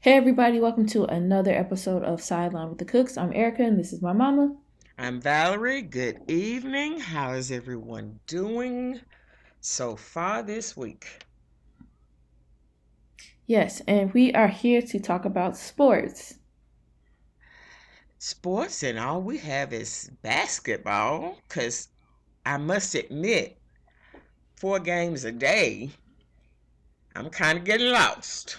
Hey everybody, welcome to another episode of Sideline with the Cooks. I'm Erica and this is my mama. I'm Valerie. Good evening. How is everyone doing so far this week? Yes, and we are here to talk about sports. Sports and all we have is basketball because I must admit, four games a day, I'm kind of getting lost.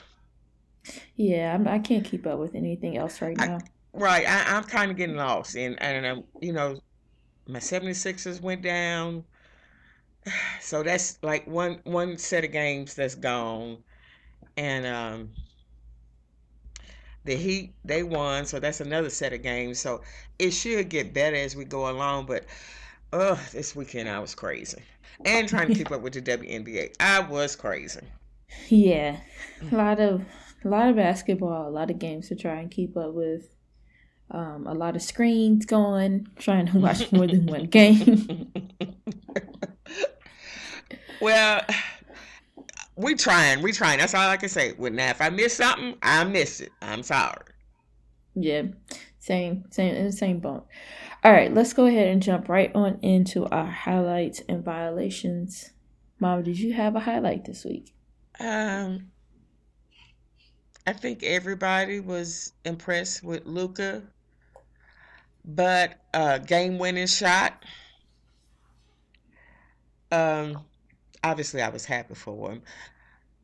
Yeah, I'm, I can not keep up with anything else right now. I, right, I, am kind of getting lost, and and um, you know, my 76ers went down, so that's like one one set of games that's gone, and um, the Heat they won, so that's another set of games. So it should get better as we go along, but. Oh, this weekend I was crazy. And trying to keep up with the WNBA. I was crazy. Yeah. A lot of a lot of basketball, a lot of games to try and keep up with. Um, a lot of screens going, trying to watch more than one game. well, we trying, we trying. That's all I can say. Well, now if I miss something, I miss it. I'm sorry. Yeah, same, same, in the same boat. All right, let's go ahead and jump right on into our highlights and violations. Mom, did you have a highlight this week? Um, I think everybody was impressed with Luka, but uh, game winning shot. Um, obviously, I was happy for him.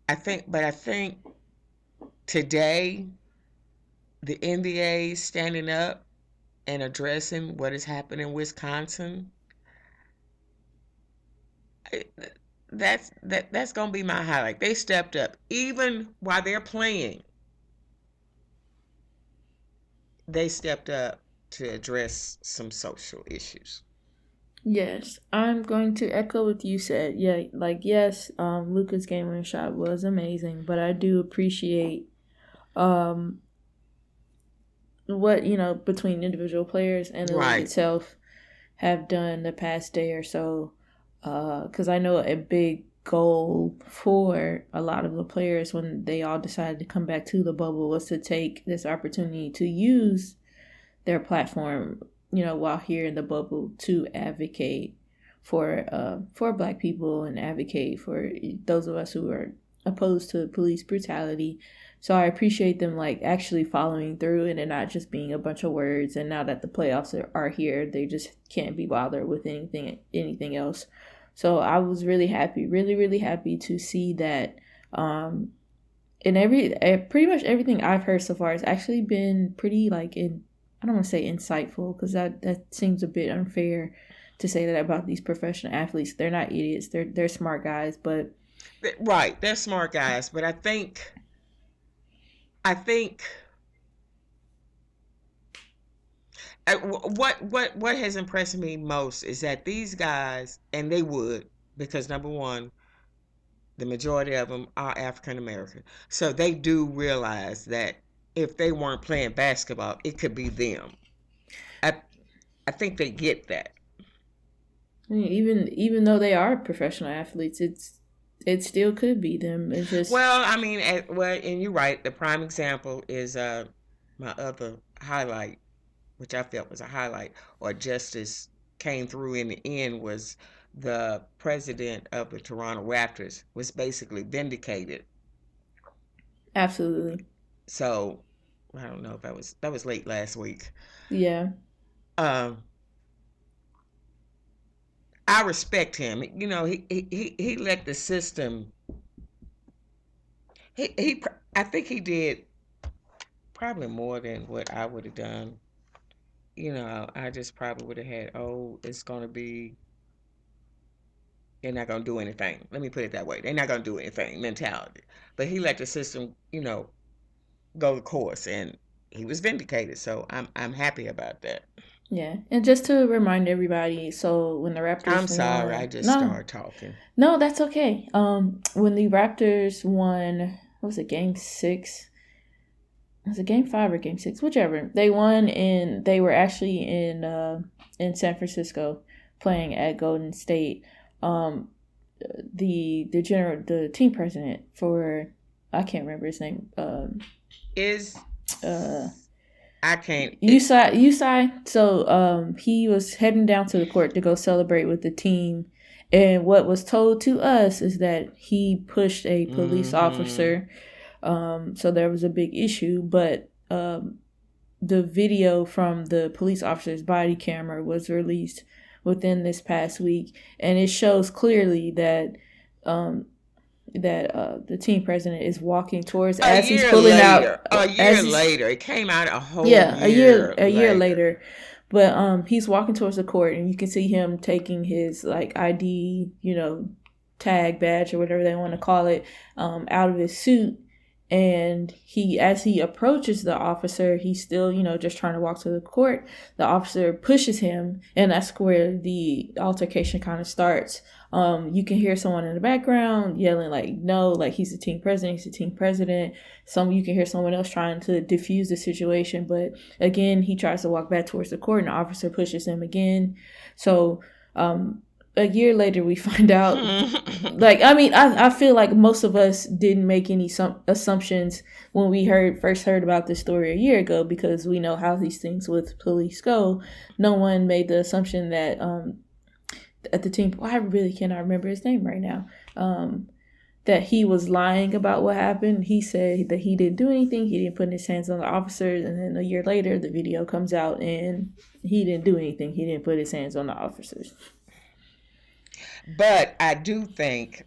I think, but I think today the NBA standing up and addressing what has happened in Wisconsin. That's that that's gonna be my highlight. They stepped up even while they're playing they stepped up to address some social issues. Yes, I'm going to echo what you said. Yeah, like yes, um, Luka's game winning shot was amazing, but I do appreciate um what you know between individual players and the right. league itself have done the past day or so. Because uh, I know a big goal for a lot of the players when they all decided to come back to the bubble was to take this opportunity to use their platform, you know, while here in the bubble to advocate for uh, for black people and advocate for those of us who are opposed to police brutality. So I appreciate them like actually following through and it not just being a bunch of words. And now that the playoffs are, are here, they just can't be bothered with anything anything else. So I was really happy, really, really happy to see that. Um, and every pretty much everything I've heard so far has actually been pretty like in I don't want to say insightful because that that seems a bit unfair to say that about these professional athletes. They're not idiots. They're they're smart guys, but right, they're smart guys. But I think I think what what what has impressed me most is that these guys, and they would, because number one, the majority of them are African American, so they do realize that if they weren't playing basketball, it could be them. I I think they get that. Even even though they are professional athletes, it's it still could be them. It's just well, I mean, well, and you're right. The prime example is uh my other highlight which I felt was a highlight, or justice came through in the end, was the president of the Toronto Raptors was basically vindicated. Absolutely. So I don't know if that was that was late last week. Yeah. Um I respect him. You know, he he he let the system he he I think he did probably more than what I would have done you know, I just probably would have had, oh, it's going to be, they're not going to do anything. Let me put it that way. They're not going to do anything mentality. But he let the system, you know, go the course and he was vindicated. So I'm, I'm happy about that. Yeah. And just to remind everybody, so when the Raptors I'm sorry, I just no, started talking. No, that's okay. Um when the Raptors won what was it, game six? Was it game five or game six, whichever. They won and they were actually in uh, in San Francisco playing at Golden State. Um, the the general the team president for I can't remember his name. Um, is uh, I can't. Usai Usai. So um, he was heading down to the court to go celebrate with the team, and what was told to us is that he pushed a police mm-hmm. officer. Um, so there was a big issue, but um, the video from the police officer's body camera was released within this past week, and it shows clearly that um, that uh, the team president is walking towards a as he's pulling later, out. A year later, it came out a whole yeah, a year a year later. But um, he's walking towards the court, and you can see him taking his like ID, you know, tag badge or whatever they want to call it, um, out of his suit and he as he approaches the officer he's still you know just trying to walk to the court. The officer pushes him and that's where the altercation kind of starts. Um you can hear someone in the background yelling like no like he's the team president he's the team president. Some you can hear someone else trying to diffuse the situation but again he tries to walk back towards the court and the officer pushes him again. So um a year later we find out like i mean I, I feel like most of us didn't make any some assumptions when we heard first heard about this story a year ago because we know how these things with police go. No one made the assumption that um at the team well, i really cannot remember his name right now um that he was lying about what happened. He said that he didn't do anything. He didn't put his hands on the officers. And then a year later the video comes out and he didn't do anything. He didn't put his hands on the officers but I do think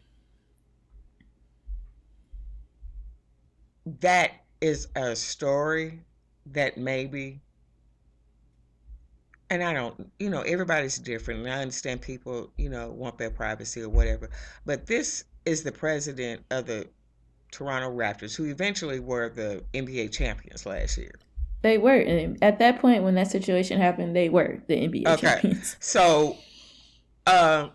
that is a story that maybe and I don't, you know, everybody's different. And I understand people, you know, want their privacy or whatever. But this is the president of the Toronto Raptors, who eventually were the NBA champions last year. They were. And at that point, when that situation happened, they were the NBA champions. okay. champions. So, uh,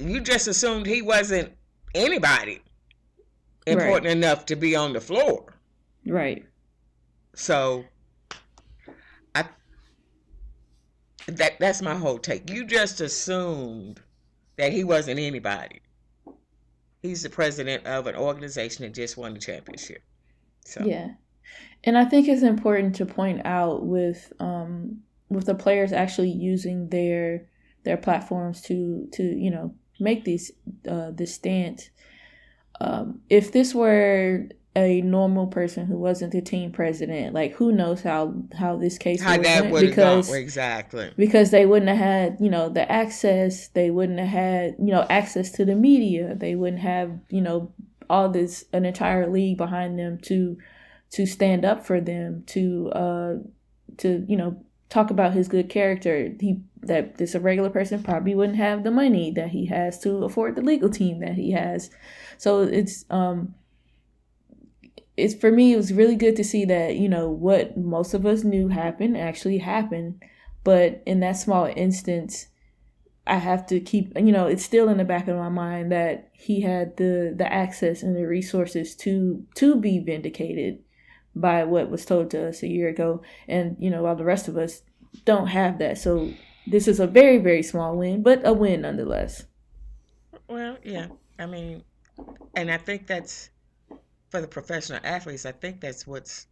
you just assumed he wasn't anybody important right. enough to be on the floor. Right. So I that that's my whole take. You just assumed that he wasn't anybody. He's the president of an organization that just won the championship. So Yeah. And I think it's important to point out with um with the players actually using their their platforms to to you know make these uh, this stance. Um, if this were a normal person who wasn't the team president, like who knows how how this case how that would because gone. exactly because they wouldn't have had you know the access, they wouldn't have had you know access to the media, they wouldn't have you know all this an entire league behind them to to stand up for them to uh to you know talk about his good character. He that this a regular person probably wouldn't have the money that he has to afford the legal team that he has. So it's um it's for me it was really good to see that, you know, what most of us knew happened actually happened. But in that small instance, I have to keep you know, it's still in the back of my mind that he had the the access and the resources to to be vindicated by what was told to us a year ago. And, you know, while the rest of us don't have that. So this is a very, very small win, but a win nonetheless. Well, yeah. I mean, and I think that's for the professional athletes, I think that's what's,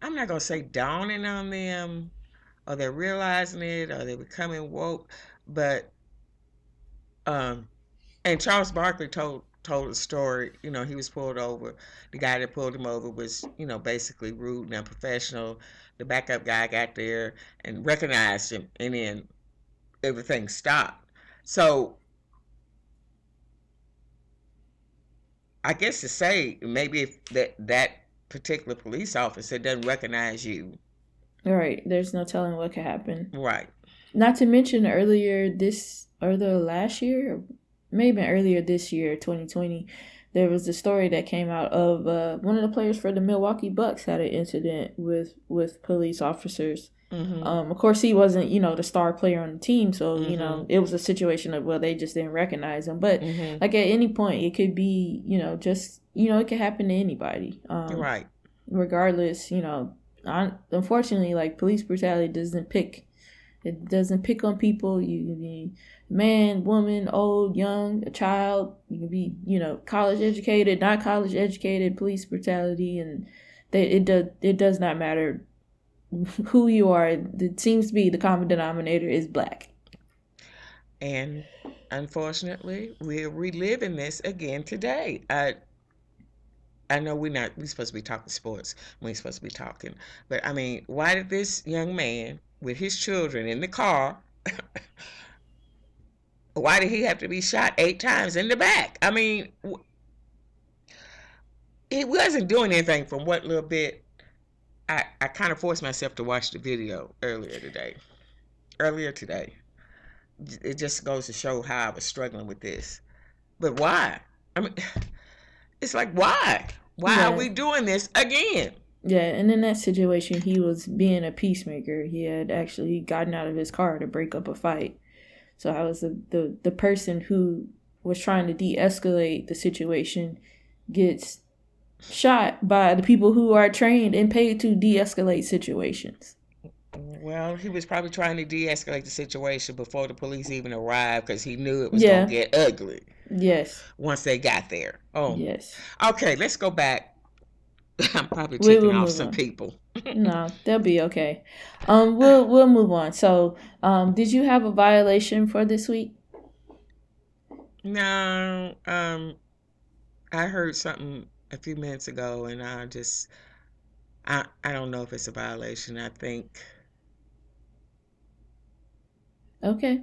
I'm not going to say dawning on them or they're realizing it or they're becoming woke, but, um, and Charles Barkley told told a story. You know, he was pulled over. The guy that pulled him over was, you know, basically rude and unprofessional. The backup guy got there and recognized him, and then everything stopped. So I guess to say maybe if that that particular police officer doesn't recognize you. Right. There's no telling what could happen. Right. Not to mention earlier this or the last year, maybe earlier this year, 2020, there was a story that came out of uh, one of the players for the Milwaukee Bucks had an incident with with police officers. Mm-hmm. Um, of course, he wasn't, you know, the star player on the team, so mm-hmm. you know mm-hmm. it was a situation of well, they just didn't recognize him. But mm-hmm. like at any point, it could be, you know, just you know, it could happen to anybody. Um, right. Regardless, you know, unfortunately, like police brutality doesn't pick It doesn't pick on people. You can be man, woman, old, young, a child. You can be, you know, college educated, not college educated, police brutality, and they, it does it does not matter who you are. It seems to be the common denominator is black. And unfortunately, we're reliving this again today. I I know we're not we're supposed to be talking sports. We're supposed to be talking. But I mean, why did this young man with his children in the car why did he have to be shot eight times in the back? I mean, he wasn't doing anything from what little bit I, I kind of forced myself to watch the video earlier today. Earlier today. It just goes to show how I was struggling with this. But why? I mean, it's like, why? Why yeah. are we doing this again? Yeah, and in that situation, he was being a peacemaker. He had actually gotten out of his car to break up a fight. So I was the, the, the person who was trying to de escalate the situation gets shot by the people who are trained and paid to de escalate situations. Well, he was probably trying to de escalate the situation before the police even arrived because he knew it was yeah. going to get ugly. Yes. Once they got there. Oh. Yes. Okay, let's go back. I'm probably ticking we'll off some on. people. no, they'll be okay. Um, we'll we'll move on. So, um, did you have a violation for this week? No. Um, I heard something a few minutes ago, and I just, I I don't know if it's a violation. I think. Okay.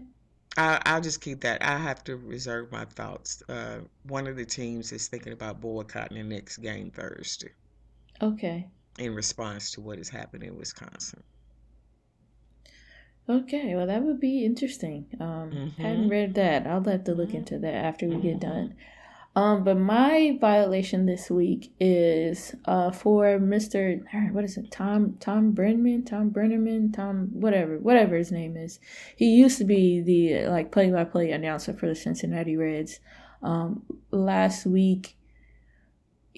I, I'll just keep that. I have to reserve my thoughts. Uh, one of the teams is thinking about boycotting the next game Thursday. Okay. In response to what is happening in Wisconsin. Okay, well that would be interesting. Um, mm-hmm. hadn't read that. I'll have to look mm-hmm. into that after we get mm-hmm. done. Um, but my violation this week is uh for Mr. What is it? Tom Tom Brennan, Tom Brennerman, Tom whatever whatever his name is. He used to be the like play by play announcer for the Cincinnati Reds. Um, last week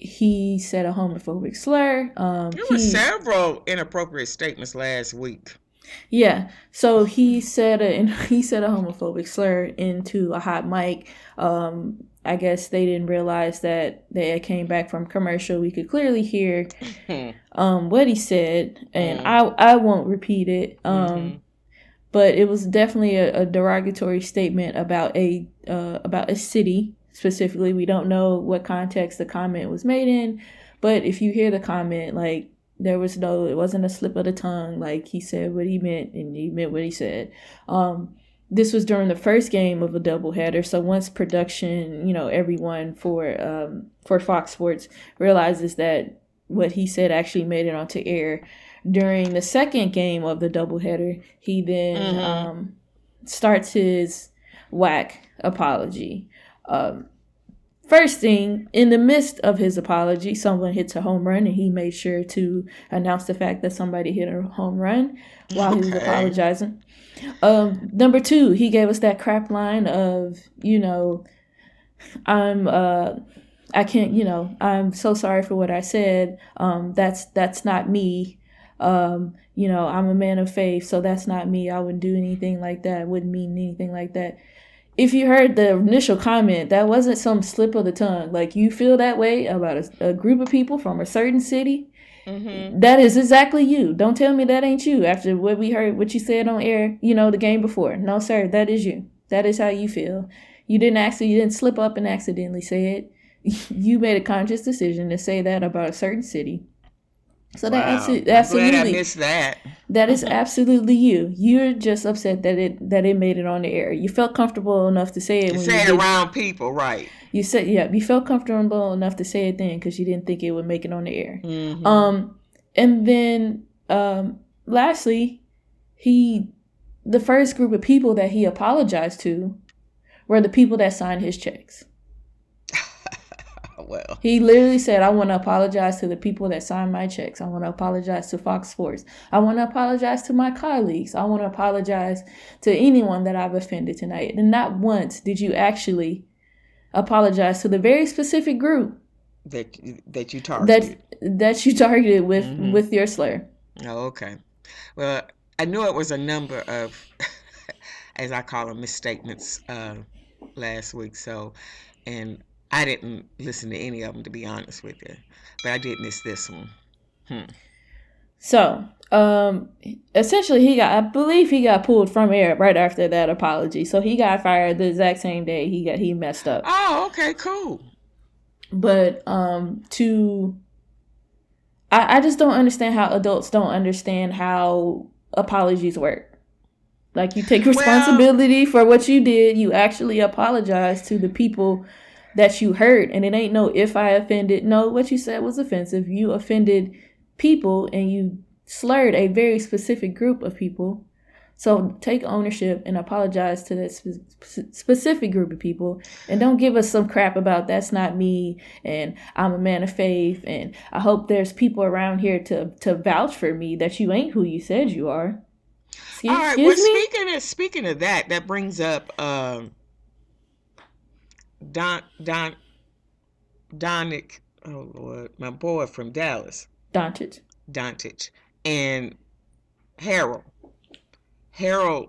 he said a homophobic slur. Um, there were several inappropriate statements last week. Yeah, so he said a he said a homophobic slur into a hot mic. Um, I guess they didn't realize that they came back from commercial. We could clearly hear um, what he said, and mm. I I won't repeat it. Um, mm-hmm. But it was definitely a, a derogatory statement about a uh, about a city specifically. We don't know what context the comment was made in, but if you hear the comment, like there was no, it wasn't a slip of the tongue. Like he said what he meant, and he meant what he said. Um, this was during the first game of a doubleheader. So once production, you know, everyone for um, for Fox Sports realizes that what he said actually made it onto air during the second game of the doubleheader, he then mm-hmm. um, starts his whack apology. Um, First thing, in the midst of his apology, someone hits a home run, and he made sure to announce the fact that somebody hit a home run while okay. he was apologizing. Um, number two, he gave us that crap line of, you know, I'm uh I can't, you know, I'm so sorry for what I said. Um, that's that's not me. Um, you know, I'm a man of faith, so that's not me. I wouldn't do anything like that. Wouldn't mean anything like that. If you heard the initial comment, that wasn't some slip of the tongue. Like you feel that way about a, a group of people from a certain city, Mm-hmm. That is exactly you. Don't tell me that ain't you after what we heard, what you said on air, you know, the game before. No, sir, that is you. That is how you feel. You didn't actually, you didn't slip up and accidentally say it. You made a conscious decision to say that about a certain city. So wow. that absolutely, absolutely I missed that. that is absolutely you. You're just upset that it that it made it on the air. You felt comfortable enough to say it. Say it around people, right? You said, yeah, you felt comfortable enough to say it then because you didn't think it would make it on the air. Mm-hmm. Um, and then um, lastly, he, the first group of people that he apologized to, were the people that signed his checks well. He literally said, I want to apologize to the people that signed my checks. I want to apologize to Fox Sports. I want to apologize to my colleagues. I want to apologize to anyone that I've offended tonight. And not once did you actually apologize to the very specific group that that you targeted. That that you targeted with mm-hmm. with your slur. Oh, okay. Well, I knew it was a number of, as I call them, misstatements uh, last week. So, and I didn't listen to any of them to be honest with you, but I did miss this one. Hmm. So, um, essentially, he got, I believe he got pulled from air right after that apology. So he got fired the exact same day he got, he messed up. Oh, okay, cool. But, um, to, I, I just don't understand how adults don't understand how apologies work. Like you take responsibility well, for what you did, you actually apologize to the people that you hurt, and it ain't no if I offended. No, what you said was offensive. You offended people and you slurred a very specific group of people. So take ownership and apologize to that spe- specific group of people and don't give us some crap about that's not me and I'm a man of faith and I hope there's people around here to to vouch for me that you ain't who you said you are. Excuse, All right, well me? speaking of speaking of that, that brings up um Don Don Donick, oh Lord, my boy from Dallas. Doncic. Doncic. And Harrell. Harrell,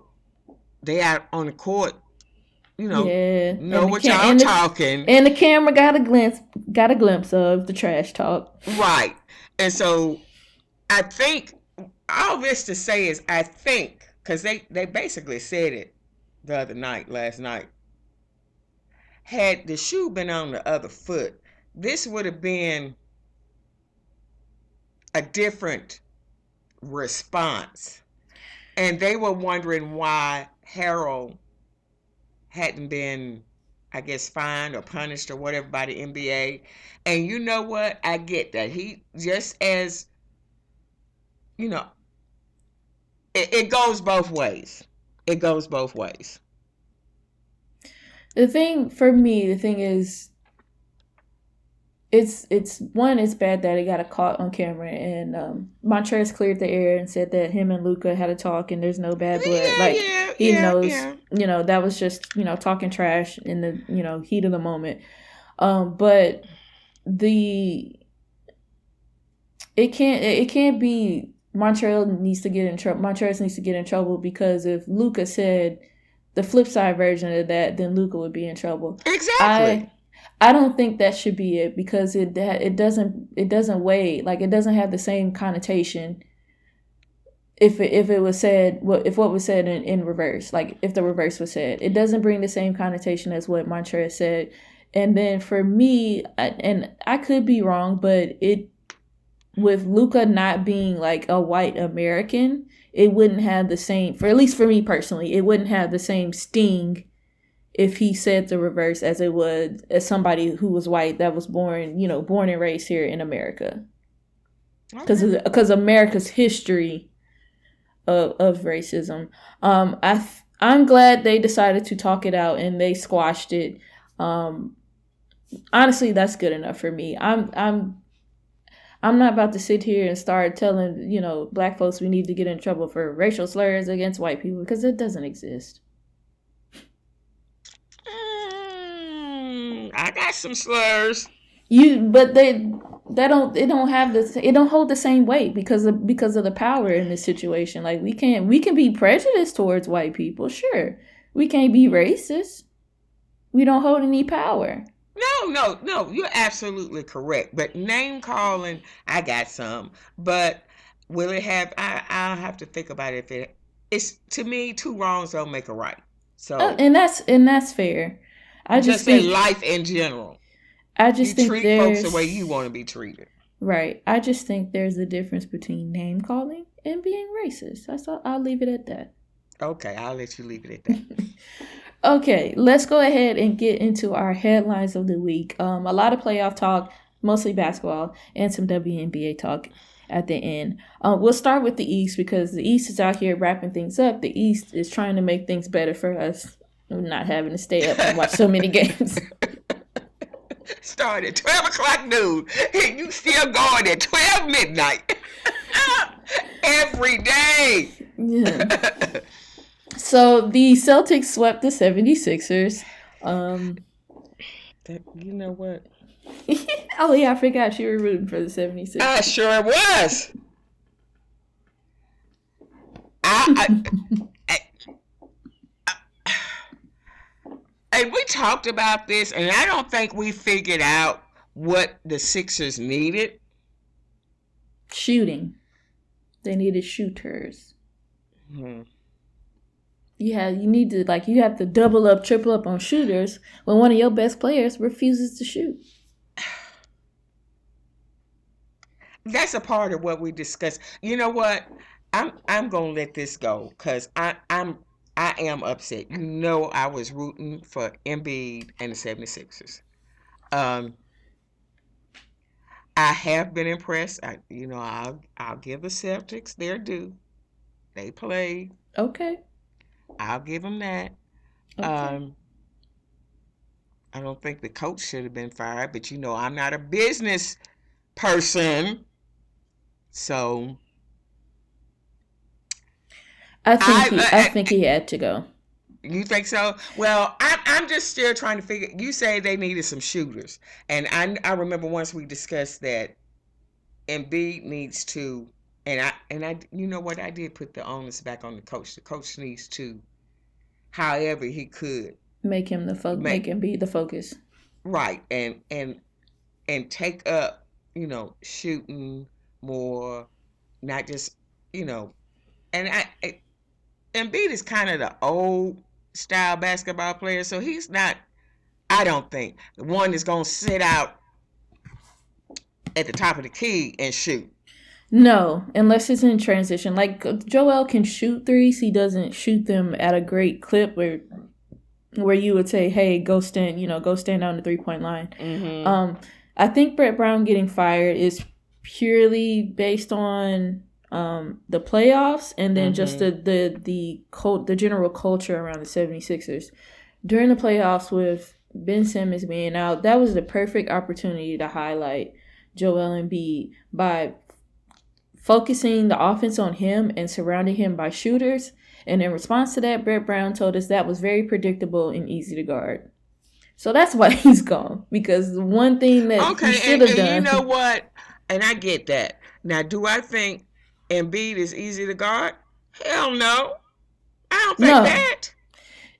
they out on the court, you know, yeah. know what y'all and talking. And the camera got a glimpse got a glimpse of the trash talk. Right. And so I think all this to say is I think because they, they basically said it the other night, last night. Had the shoe been on the other foot, this would have been a different response. And they were wondering why Harrell hadn't been, I guess, fined or punished or whatever by the NBA. And you know what? I get that. He just as, you know, it, it goes both ways. It goes both ways. The thing for me, the thing is, it's it's one it's bad that it got a caught on camera and um Montrez cleared the air and said that him and Luka had a talk and there's no bad blood. Yeah, like yeah, he yeah, knows you know that was just you know talking trash in the you know heat of the moment. Um but the it can't it can't be Montrezl needs to get in trouble Montrez needs to get in trouble because if Luka said the flip side version of that then Luka would be in trouble. Exactly. I, I don't think that should be it because it that it doesn't it doesn't weigh like it doesn't have the same connotation if it, if it was said what if what was said in, in reverse like if the reverse was said. It doesn't bring the same connotation as what Montrez said. And then for me I, and I could be wrong but it with Luka not being like a white American it wouldn't have the same for at least for me personally it wouldn't have the same sting if he said the reverse as it would as somebody who was white that was born, you know, born and raised here in America. Because okay. because America's history of of racism. Um, I I'm glad they decided to talk it out and they squashed it. Um, honestly, that's good enough for me. I'm I'm I'm not about to sit here and start telling you know black folks we need to get in trouble for racial slurs against white people because it doesn't exist. Mm, I got some slurs. You, but they, they don't, they don't have the, it don't hold the same weight because of because of the power in this situation. Like we can't, we can be prejudiced towards white people, sure. We can't be racist. We don't hold any power. No, no, no. You're absolutely correct. But name calling, I got some. But will it have? I I'll have to think about it. If it, it's to me, two wrongs don't make a right. So uh, and that's and that's fair. I just, just think, in life in general. I just you think treat there's, folks the way you want to be treated. Right. I just think there's a difference between name calling and being racist. That's all. I'll leave it at that. Okay, I'll let you leave it at that. okay, let's go ahead and get into our headlines of the week. Um, a lot of playoff talk, mostly basketball, and some WNBA talk at the end. Uh, we'll start with the East because the East is out here wrapping things up. The East is trying to make things better for us not having to stay up and watch so many games. Start at 12 o'clock noon, and you still going at 12 midnight. Every day. Yeah. so the Celtics swept the 76ers. Um, that, you know what? oh, yeah, I forgot you were rooting for the 76ers. I sure was. I, I, I, and we talked about this, and I don't think we figured out what the Sixers needed. Shooting. They needed shooters. Hmm. You have you need to like you have to double up, triple up on shooters when one of your best players refuses to shoot. That's a part of what we discussed. You know what? I'm I'm gonna let this go because I I'm I am upset. You know I was rooting for Embiid and the 76ers. Um I have been impressed. I you know, I'll I'll give the Celtics their due. They played. Okay. I'll give him that. Okay. Um, I don't think the coach should have been fired, but you know, I'm not a business person. So I think I, he, I, I think he had to go. You think so? Well, I'm I'm just still trying to figure. You say they needed some shooters, and I I remember once we discussed that Embiid needs to and I and I you know what I did put the onus back on the coach. The coach needs to, however he could, make him the focus, make, make him be the focus. Right, and and and take up you know shooting more, not just you know, and I, I Embiid is kind of the old style basketball player, so he's not. I don't think the one that's gonna sit out at the top of the key and shoot. No, unless it's in transition. Like Joel can shoot threes, he doesn't shoot them at a great clip where where you would say, "Hey, go stand," you know, go stand on the three point line. Mm-hmm. Um, I think Brett Brown getting fired is purely based on um, the playoffs and then mm-hmm. just the the the cult, the general culture around the 76ers. During the playoffs with Ben Simmons being out, that was the perfect opportunity to highlight Joel Embiid by focusing the offense on him and surrounding him by shooters. And in response to that, Brett Brown told us that was very predictable and easy to guard. So that's why he's gone. Because the one thing that okay, he should have done. You know what? And I get that. Now, do I think Embiid is easy to guard? Hell no. I don't think no. that.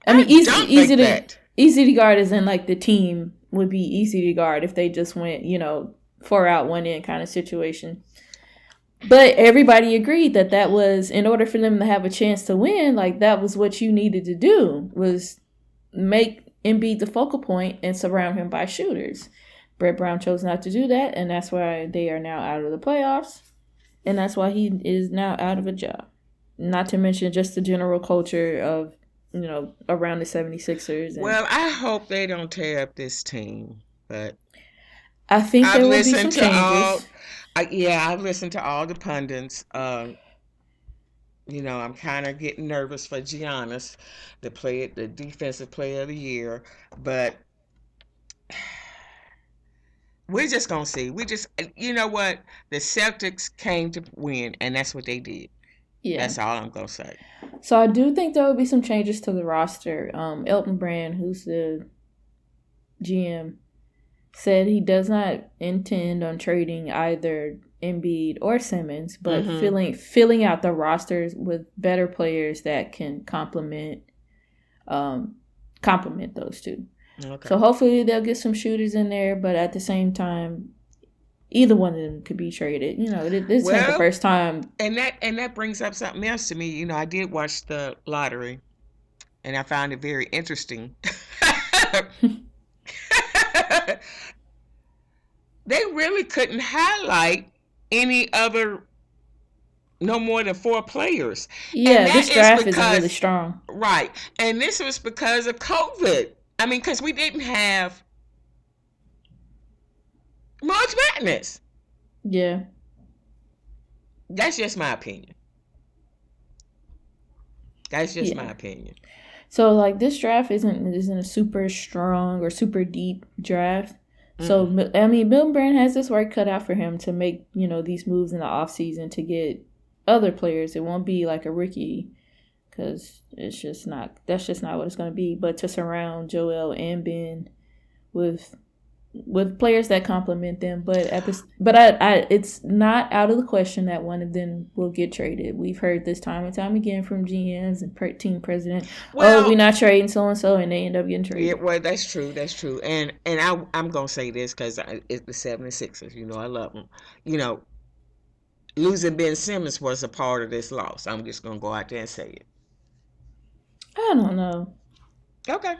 I mean, I easy, easy to that. easy to guard is in like the team would be easy to guard if they just went, you know, four out, one in kind of situation. But everybody agreed that that was in order for them to have a chance to win. Like that was what you needed to do was make Embiid the focal point and surround him by shooters. Brett Brown chose not to do that, and that's why they are now out of the playoffs, and that's why he is now out of a job. Not to mention just the general culture of you know around the 76ers. And, well, I hope they don't tear up this team, but I think there I've will be some changes. All, I, yeah, I've listened to all the pundits. Um, you know, I'm kind of getting nervous for Giannis, the play, the defensive player of the year, but we're just gonna see. We just, you know what, the Celtics came to win, and that's what they did. Yeah, that's all I'm gonna say. So I do think there will be some changes to the roster. Um, Elton Brand, who's the GM, said he does not intend on trading either Embiid or Simmons, but mm-hmm. filling filling out the rosters with better players that can complement um complement those two. Okay. So hopefully they'll get some shooters in there, but at the same time, either one of them could be traded. You know, this well, the first time. And that and that brings up something else to me. You know, I did watch the lottery, and I found it very interesting. they really couldn't highlight any other no more than four players. Yeah, this draft because, is really strong. Right. And this was because of COVID. I mean, because we didn't have March Madness. Yeah. That's just my opinion. That's just yeah. my opinion. So like this draft isn't isn't a super strong or super deep draft. So. I mean, Bill Brand has this work cut out for him to make you know these moves in the off season to get other players. It won't be like a rookie because it's just not. That's just not what it's going to be. But to surround Joel and Ben with with players that complement them. But at this, but I, I, it's not out of the question that one of them will get traded. We've heard this time and time again from GMs and team president. Oh, well, oh, we're not trading so and so, and they end up getting traded. Yeah, well, that's true. That's true. And and I, I'm gonna say this because it's the 76ers. You know, I love them. You know, losing Ben Simmons was a part of this loss. I'm just gonna go out there and say it. I don't know. Okay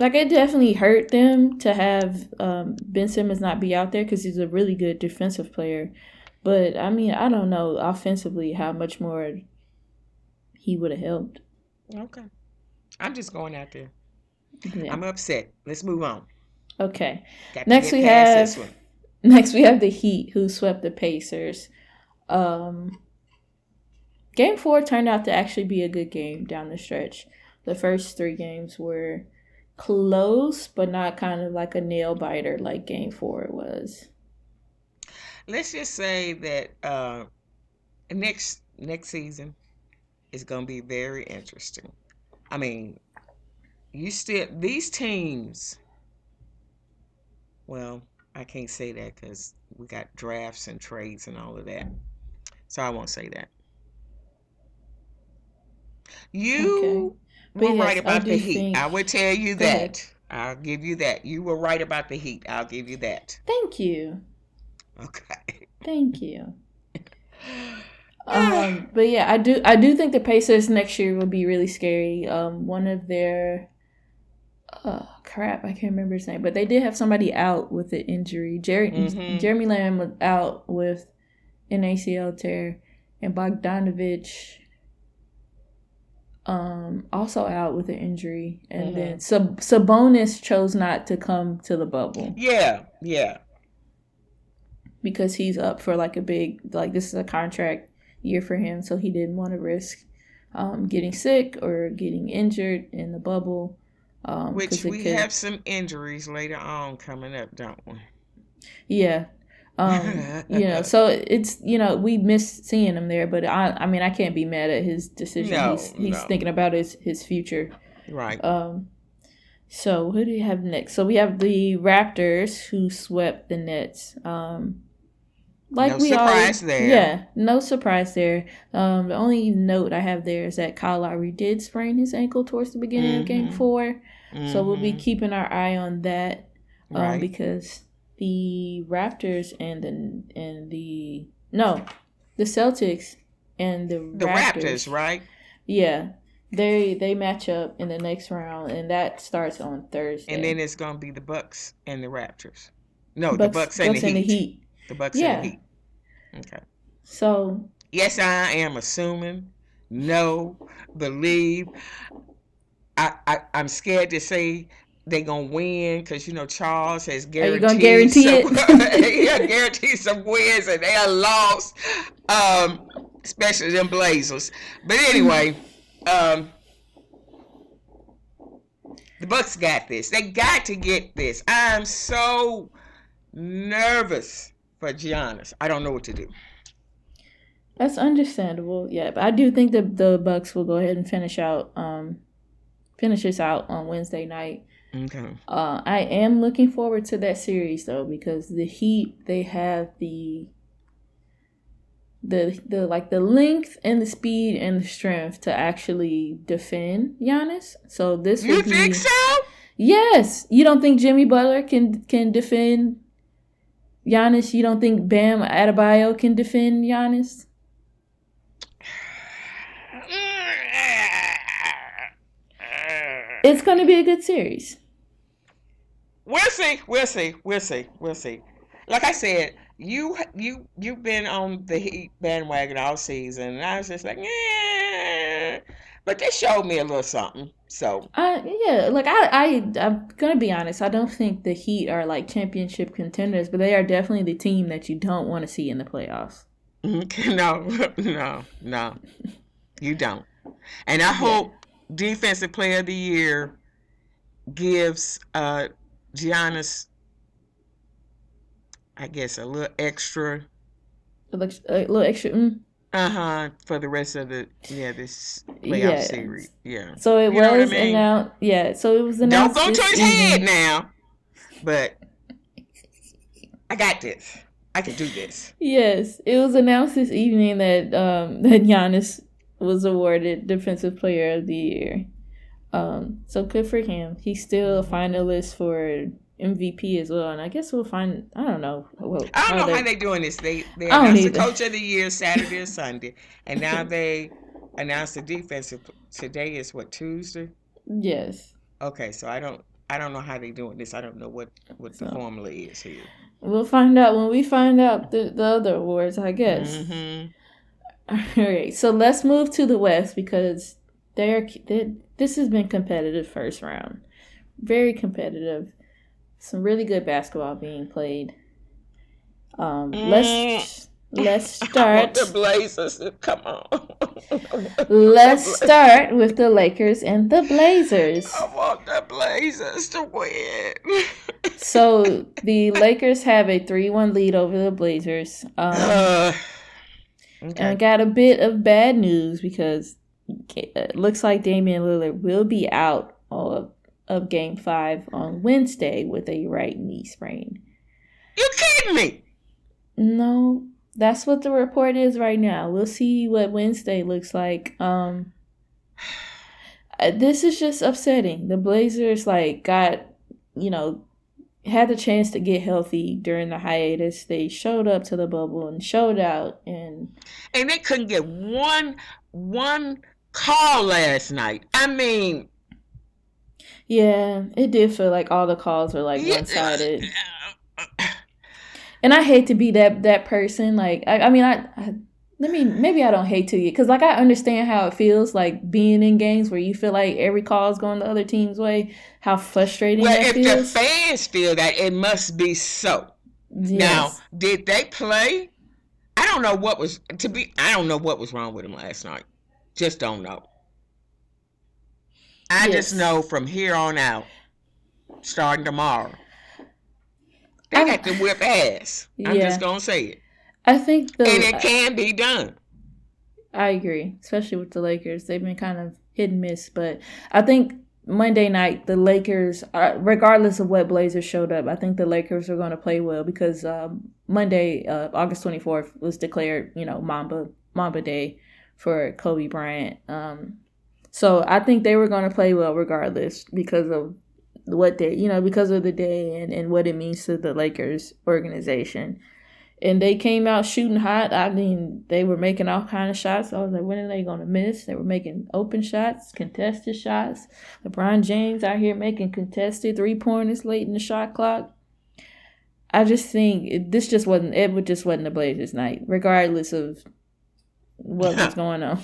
like it definitely hurt them to have um, Ben Simmons not be out there because he's a really good defensive player. But I mean, I don't know offensively how much more he would have helped. Okay, I'm just going out there. Yeah. I'm upset. Let's move on. Okay. Next we have next we have the Heat who swept the Pacers. Um, game four turned out to actually be a good game down the stretch. The first three games were close, but not kind of like a nail biter like game four was. Let's just say that uh, next next season is going to be very interesting. I mean, you still these teams. Well, I can't say that because we got drafts and trades and all of that, so I won't say that. You okay. Were yes, right about the heat. Think... I would tell you Go that. Ahead. I'll give you that. You were right about the heat. I'll give you that. Thank you. Okay. Thank you. um, but yeah, I do. I do think the Pacers next year will be really scary. Um, one of their, uh, crap, I can't remember his name, but they did have somebody out with an injury. Jerry mm-hmm. Jeremy Lamb was out with an ACL tear, and Bogdanovich um, also out with an injury, and mm-hmm. then Sab- Sabonis chose not to come to the bubble. Yeah, yeah, because he's up for like a big like this is a contract year for him, so he didn't want to risk um, getting sick or getting injured in the bubble. Um, Which we could... have some injuries later on coming up, don't we? Yeah, um, you know, so it's you know we miss seeing him there, but I I mean I can't be mad at his decision. No, he's he's no. thinking about his his future. Right. Um. So who do we have next? So we have the Raptors who swept the Nets. Um. Like no we surprise there. Yeah, no surprise there. Um, the only note I have there is that Kyle Lowry did sprain his ankle towards the beginning mm-hmm. of Game 4 mm-hmm. so we'll be mm-hmm. keeping our eye on that. Um, right. because the Raptors and the and the no, the Celtics and the the Raptors, Raptors right? Yeah, they they match up in the next round, and that starts on Thursday. And then it's gonna be the Bucks and the Raptors. No, Bucks, the Bucks, and, Bucks the and, the Heat. The Bucks yeah. and the Heat. Okay. So. Yes, I am assuming. No, believe. I, I I'm scared to say they gonna win because you know Charles has guaranteed. Are you gonna guarantee some, it? yeah, guaranteed some wins, and they are lost, um, especially them Blazers. But anyway, um, the Bucks got this. They got to get this. I'm so nervous for Giannis. I don't know what to do. That's understandable. Yeah, but I do think that the Bucks will go ahead and finish out um finish this out on Wednesday night. Okay. Uh, I am looking forward to that series though because the Heat they have the the the like the length and the speed and the strength to actually defend Giannis. So this you be, think so? Yes. You don't think Jimmy Butler can can defend Giannis? You don't think Bam Adebayo can defend Giannis? It's going to be a good series. We'll see. We'll see. We'll see. We'll see. Like I said, you you you've been on the Heat bandwagon all season, and I was just like, yeah. But they showed me a little something. So. Uh, yeah. Like I I I'm gonna be honest. I don't think the Heat are like championship contenders, but they are definitely the team that you don't want to see in the playoffs. No, no, no. You don't. And I hope defensive player of the year gives uh Giannis I guess a little extra a little extra mm. uh-huh for the rest of the yeah this playoff yeah. series yeah so it you was I mean? announced yeah so it was announced don't go to his head now but I got this. I can do this. Yes, it was announced this evening that um, that Giannis was awarded Defensive Player of the Year. Um, so good for him. He's still a finalist for MVP as well, and I guess we'll find. I don't know. Well, I don't know they, how they're doing this. They they announced the Coach of the Year Saturday or Sunday, and now they announced the defensive. Today is what Tuesday. Yes. Okay, so I don't I don't know how they're doing this. I don't know what what the so, formula is here. We'll find out when we find out the, the other awards, I guess. Mm-hmm. All right, so let's move to the West because they're, this has been competitive first round, very competitive. Some really good basketball being played. Um, let's mm. let's start. the Blazers, come on. let's start with the Lakers and the Blazers. I want the Blazers to win. so the Lakers have a three-one lead over the Blazers. Um, uh, okay. And I got a bit of bad news because it looks like Damian Lillard will be out of, of game five on Wednesday with a right knee sprain. You kidding me? No, that's what the report is right now. We'll see what Wednesday looks like. Um uh, this is just upsetting. The Blazers like got, you know, had the chance to get healthy during the hiatus. They showed up to the bubble and showed out and and they couldn't get one one call last night. I mean, yeah, it did feel like all the calls were like one sided. and I hate to be that that person. Like, I, I mean, I, I let me maybe I don't hate to you because like I understand how it feels like being in games where you feel like every call is going the other team's way. How frustrating. Well, if feels. the fans feel that, it must be so. Yes. Now, did they play? I don't know what was to be. I don't know what was wrong with them last night. Just don't know. I yes. just know from here on out, starting tomorrow, they I, got to whip ass. I'm just gonna say it. I think the and it can be done. I agree, especially with the Lakers. They've been kind of hit and miss, but I think Monday night the Lakers, uh, regardless of what Blazers showed up, I think the Lakers are going to play well because um, Monday, uh, August twenty fourth, was declared you know Mamba Mamba Day for Kobe Bryant. Um, so I think they were going to play well regardless because of what they, you know, because of the day and, and what it means to the Lakers organization. And they came out shooting hot. I mean, they were making all kind of shots. I was like, when are they going to miss? They were making open shots, contested shots. LeBron James out here making contested three pointers late in the shot clock. I just think this just wasn't it. Just wasn't the Blazers' night, regardless of what was going on.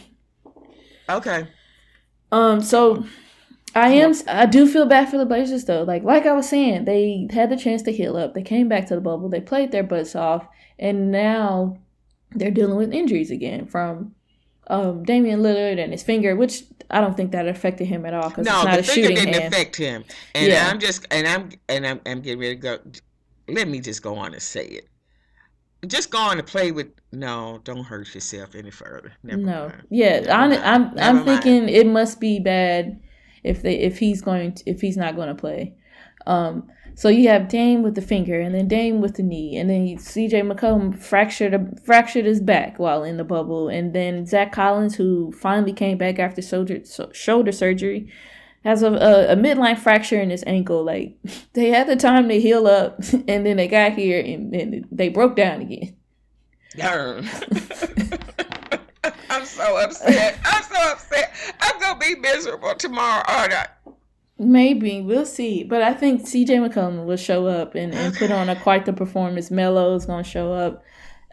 Okay. Um. So I am. I do feel bad for the Blazers though. Like like I was saying, they had the chance to heal up. They came back to the bubble. They played their butts off, and now they're dealing with injuries again from um, Damian Lillard and his finger, which I don't think that affected him at all because no, it's not the a finger didn't hand. affect him. And yeah. I'm just and I'm and I'm, I'm getting ready to go. Let me just go on and say it just go on to play with no don't hurt yourself any further. Never no. mind. yeah I'm, I'm, I'm thinking it must be bad if they if he's going to, if he's not going to play. Um so you have Dame with the finger and then Dame with the knee and then CJ McCollum fractured a, fractured his back while in the bubble and then Zach Collins who finally came back after shoulder shoulder surgery has a, a, a, midline fracture in his ankle. Like they had the time to heal up, and then they got here and, and they broke down again. I'm so upset. I'm so upset. I'm gonna be miserable tomorrow, aren't I? Maybe we'll see, but I think CJ McCollum will show up and, and put on a quite the performance. Melo is gonna show up,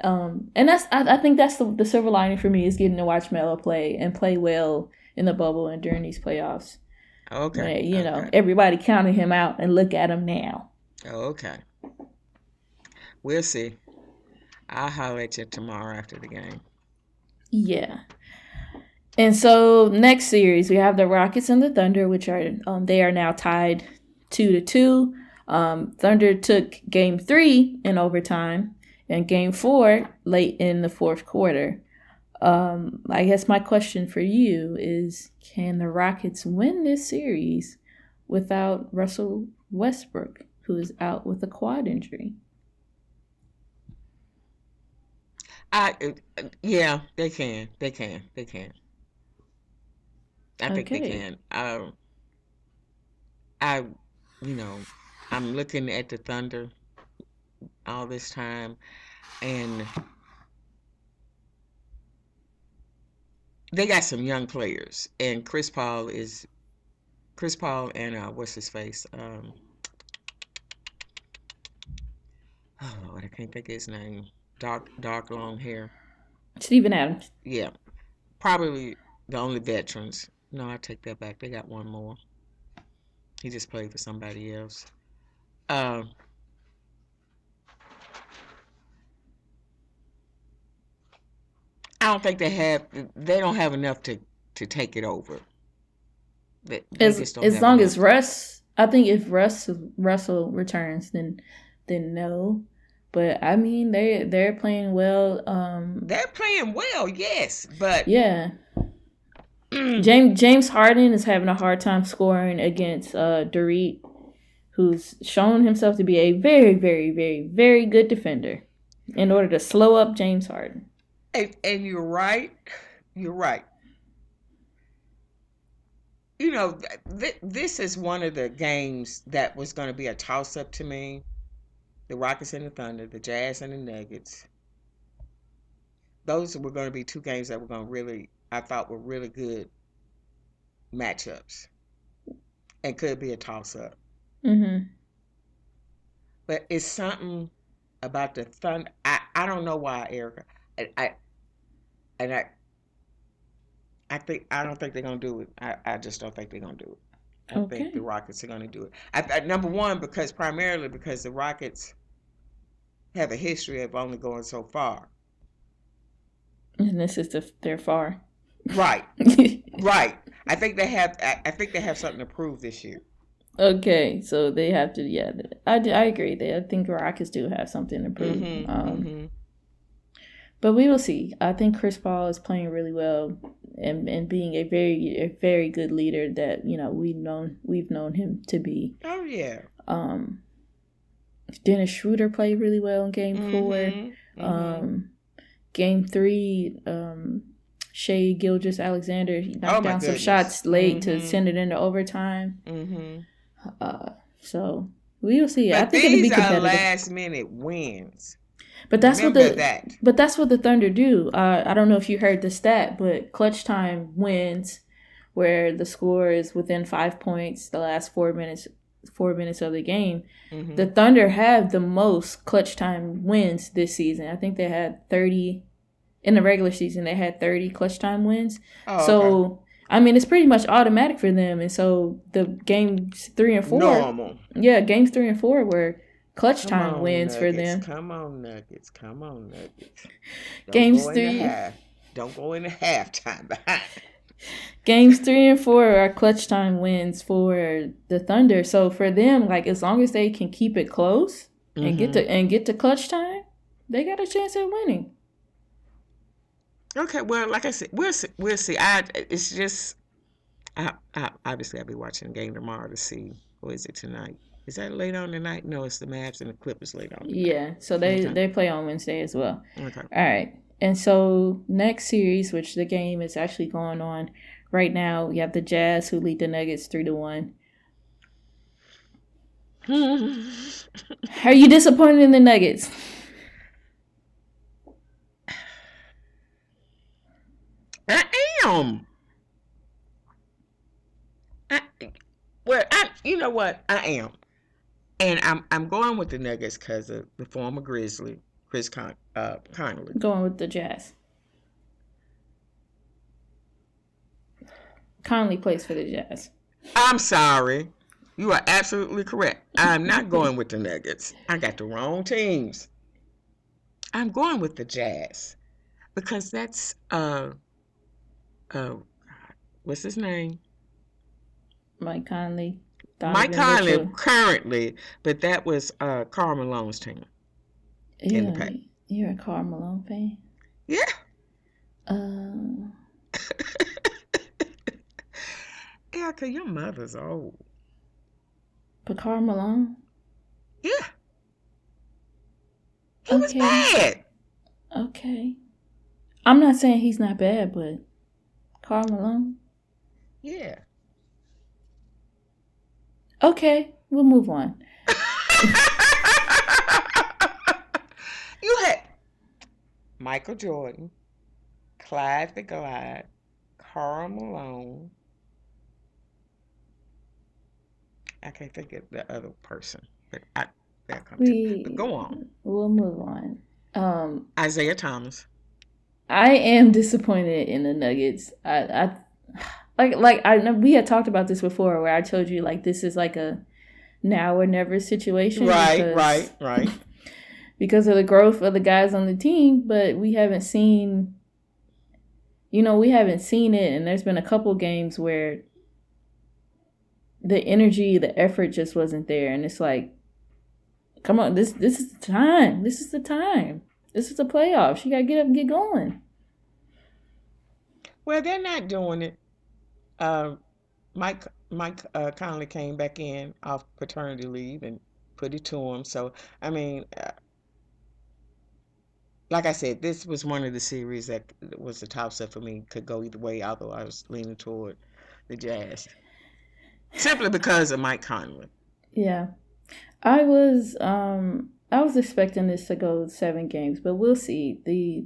um, and that's I, I think that's the, the silver lining for me is getting to watch Melo play and play well in the bubble and during these playoffs. Okay. you okay. know, everybody counted him out and look at him now. Okay. We'll see. I'll holler at you tomorrow after the game. Yeah. And so next series we have the Rockets and the Thunder, which are um, they are now tied two to two. Um, Thunder took game three in overtime and game four late in the fourth quarter. Um, I guess my question for you is can the Rockets win this series without Russell Westbrook, who is out with a quad injury? I uh, yeah, they can, they can, they can. I think okay. they can. Um, I, you know, I'm looking at the Thunder all this time, and they got some young players, and Chris Paul is Chris Paul and uh, what's his face? Um, oh Lord, I can't think of his name. Dark, dark, long hair. Steven Adams. Yeah, probably the only veterans. No, I take that back. They got one more. He just played for somebody else. Um, I don't think they have. They don't have enough to to take it over. They, they as as long enough. as Russ, I think if Russ Russell returns, then then no. But I mean, they they're playing well. Um, they're playing well, yes, but yeah. James James Harden is having a hard time scoring against uh Dort, who's shown himself to be a very, very, very, very good defender. In order to slow up James Harden. And, and you're right. You're right. You know, th- this is one of the games that was going to be a toss up to me. The Rockets and the Thunder, the Jazz and the Nuggets. Those were going to be two games that were going to really, I thought, were really good matchups and could be a toss up. Mm-hmm. But it's something about the Thunder. I, I don't know why, Erica. I, I and I I think I don't think they're gonna do it. I, I just don't think they're gonna do it. I okay. think the Rockets are gonna do it. I, I, number one, because primarily because the Rockets have a history of only going so far. And this is the, their far. Right. right. I think they have. I, I think they have something to prove this year. Okay, so they have to. Yeah, I, I agree. They I think the Rockets do have something to prove. Mm-hmm, um, mm-hmm. But we will see. I think Chris Paul is playing really well and, and being a very a very good leader that you know we've known we've known him to be. Oh yeah. Um, Dennis Schroeder played really well in Game mm-hmm, 4 mm-hmm. Um, game three, um, Shai Gilgeous-Alexander he knocked oh down goodness. some shots late mm-hmm. to send it into overtime. Mm-hmm. Uh, so we will see. But I think it'll be competitive. last minute wins. But that's Remember what the that. but that's what the Thunder do. Uh, I don't know if you heard the stat, but clutch time wins, where the score is within five points the last four minutes four minutes of the game. Mm-hmm. The Thunder have the most clutch time wins this season. I think they had thirty in the regular season. They had thirty clutch time wins. Oh, so. Okay. I mean, it's pretty much automatic for them, and so the games three and four, normal. Yeah, games three and four were clutch time wins nuggets. for them. Come on, Nuggets. Come on, Nuggets. Don't Games three. Half. Don't go into halftime behind. Games three and four are clutch time wins for the Thunder. So for them, like as long as they can keep it close mm-hmm. and get to mm-hmm. and get to clutch time, they got a chance at winning. Okay, well, like I said, we'll see. We'll see. I it's just, I, I obviously I'll be watching the game tomorrow to see. What is it tonight? Is that late on tonight? No, it's the Mavs and the Clippers late on. Yeah, so they okay. they play on Wednesday as well. Okay. All right, and so next series, which the game is actually going on right now, you have the Jazz who lead the Nuggets three to one. Are you disappointed in the Nuggets? I am. I, well, I, you know what? I am. And I'm I'm going with the Nuggets because of the former Grizzly, Chris Con- uh, Conley. Going with the Jazz. Conley plays for the Jazz. I'm sorry. You are absolutely correct. I'm not going with the Nuggets. I got the wrong teams. I'm going with the Jazz because that's uh uh what's his name? Mike Conley. Donovan Mike Conley currently, but that was uh, Karl Malone's team. Yeah, in the pack. You're a Karl Malone fan? Yeah. Yeah, cause your mother's old. But Karl Malone? Yeah. He okay. was bad. Okay. I'm not saying he's not bad, but Karl Malone. Yeah. Okay, we'll move on. you had Michael Jordan, Clyde the Glide, Karl Malone. I can't think of the other person, but I that comes we, but go on. We'll move on. Um, Isiah Thomas. I am disappointed in the Nuggets. I, I like like I know we had talked about this before, where I told you like this is like a now or never situation. Right, because, right, right. because of the growth of the guys on the team, but we haven't seen. You know, we haven't seen it, and there's been a couple games where the energy, the effort just wasn't there, and it's like, come on, this this is the time. This is the time. This is the playoffs. You gotta get up and get going. Well, they're not doing it. Uh, Mike Mike uh, Conley came back in off paternity leave and put it to him. So I mean, uh, like I said, this was one of the series that was the top set for me. Could go either way, although I was leaning toward the Jazz simply because of Mike Conley. Yeah, I was um I was expecting this to go seven games, but we'll see. the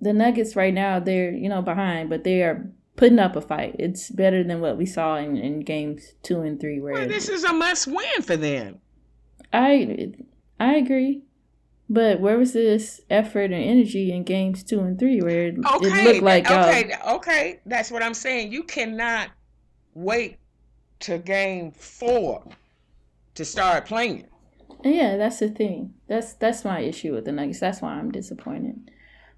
The Nuggets right now they're you know behind, but they are putting up a fight. It's better than what we saw in, in games two and three. Where well, this is a must win for them. I I agree, but where was this effort and energy in games two and three where it, okay, it looked like okay, uh, okay, that's what I'm saying. You cannot wait to game four to start playing. Yeah, that's the thing. That's that's my issue with the Nuggets. That's why I'm disappointed.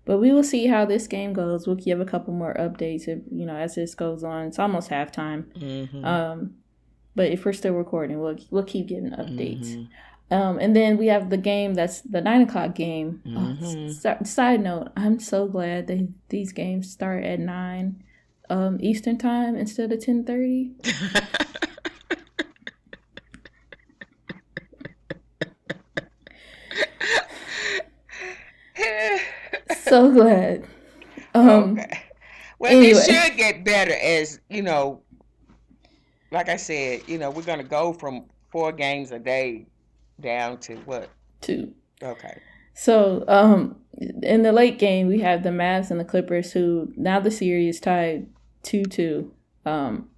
But we will see how this game goes. We'll give a couple more updates, if, you know, as this goes on. It's almost halftime. Mm-hmm. Um, but if we're still recording, we'll we'll keep getting updates. Mm-hmm. Um, and then we have the game that's the nine o'clock game. Oh, mm-hmm. Oh, side note: I'm so glad that these games start at nine um, Eastern time instead of ten thirty. so glad. Um, okay. Well, anyway. it should get better as you know. Like I said, you know, we're gonna go from four games a day down to what? Two. Okay. So, um, in the late game, we have the Mavs and the Clippers, who now the series tied two two. Um,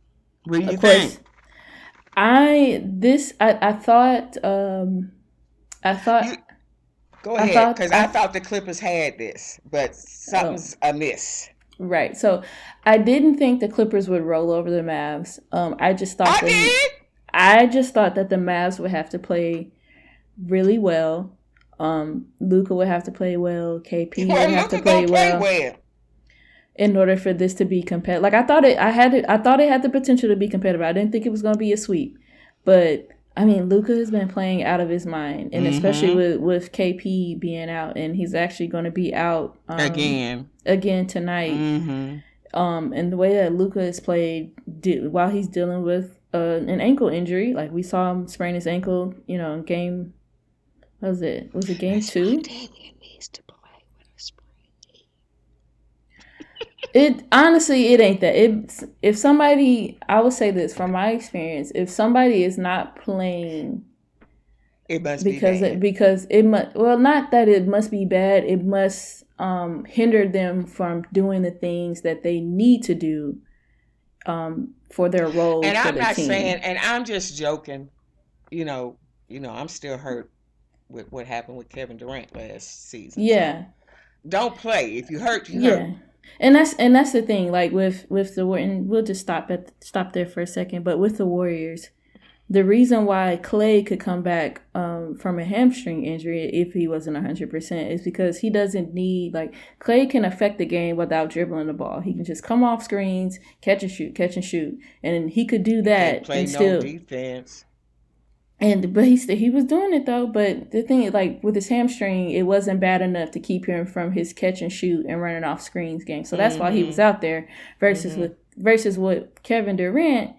what do you think? I this I I thought um I thought you, Go ahead, because I, I, thought the Clippers had this, but something's oh. amiss. Right. So I didn't think the Clippers would roll over the Mavs. Um, I just thought I that, did. I just thought that the Mavs would have to play really well. Um, Luka would have to play well. KP well, would have Luka to play well, play well. In order for this to be competitive, like I thought it, I had it. I thought it had the potential to be competitive. I didn't think it was going to be a sweep, but I mean, Luka has been playing out of his mind, and mm-hmm. especially with with KP being out, and he's actually going to be out um, again again tonight. Mm-hmm. Um, and the way that Luka has played di- while he's dealing with uh, an ankle injury, like we saw him sprain his ankle, you know, in game. What was it? Was it game That's two? It honestly, it ain't that. It if somebody, I would say this from my experience, if somebody is not playing, it must because be it, because it must. Well, not that it must be bad. It must um, hinder them from doing the things that they need to do um, for their role. And I'm not team. saying, and I'm just joking. You know, you know, I'm still hurt with what happened with Kevin Durant last season. Yeah. So don't play if you hurt. You yeah. Hurt and that's and that's the thing like with with the and we'll just stop at stop there for a second but with the warriors the reason why Klay could come back um, from a hamstring injury if he wasn't 100% is because he doesn't need like Klay can affect the game without dribbling the ball. He can just come off screens catch and shoot catch and shoot and he could do that play and no still defense and but he he was doing it though. But the thing, is, like with his hamstring, it wasn't bad enough to keep him from his catch and shoot and running off screens game. So that's mm-hmm. why he was mm-hmm. out there. Versus mm-hmm. with versus with Kevin Durant,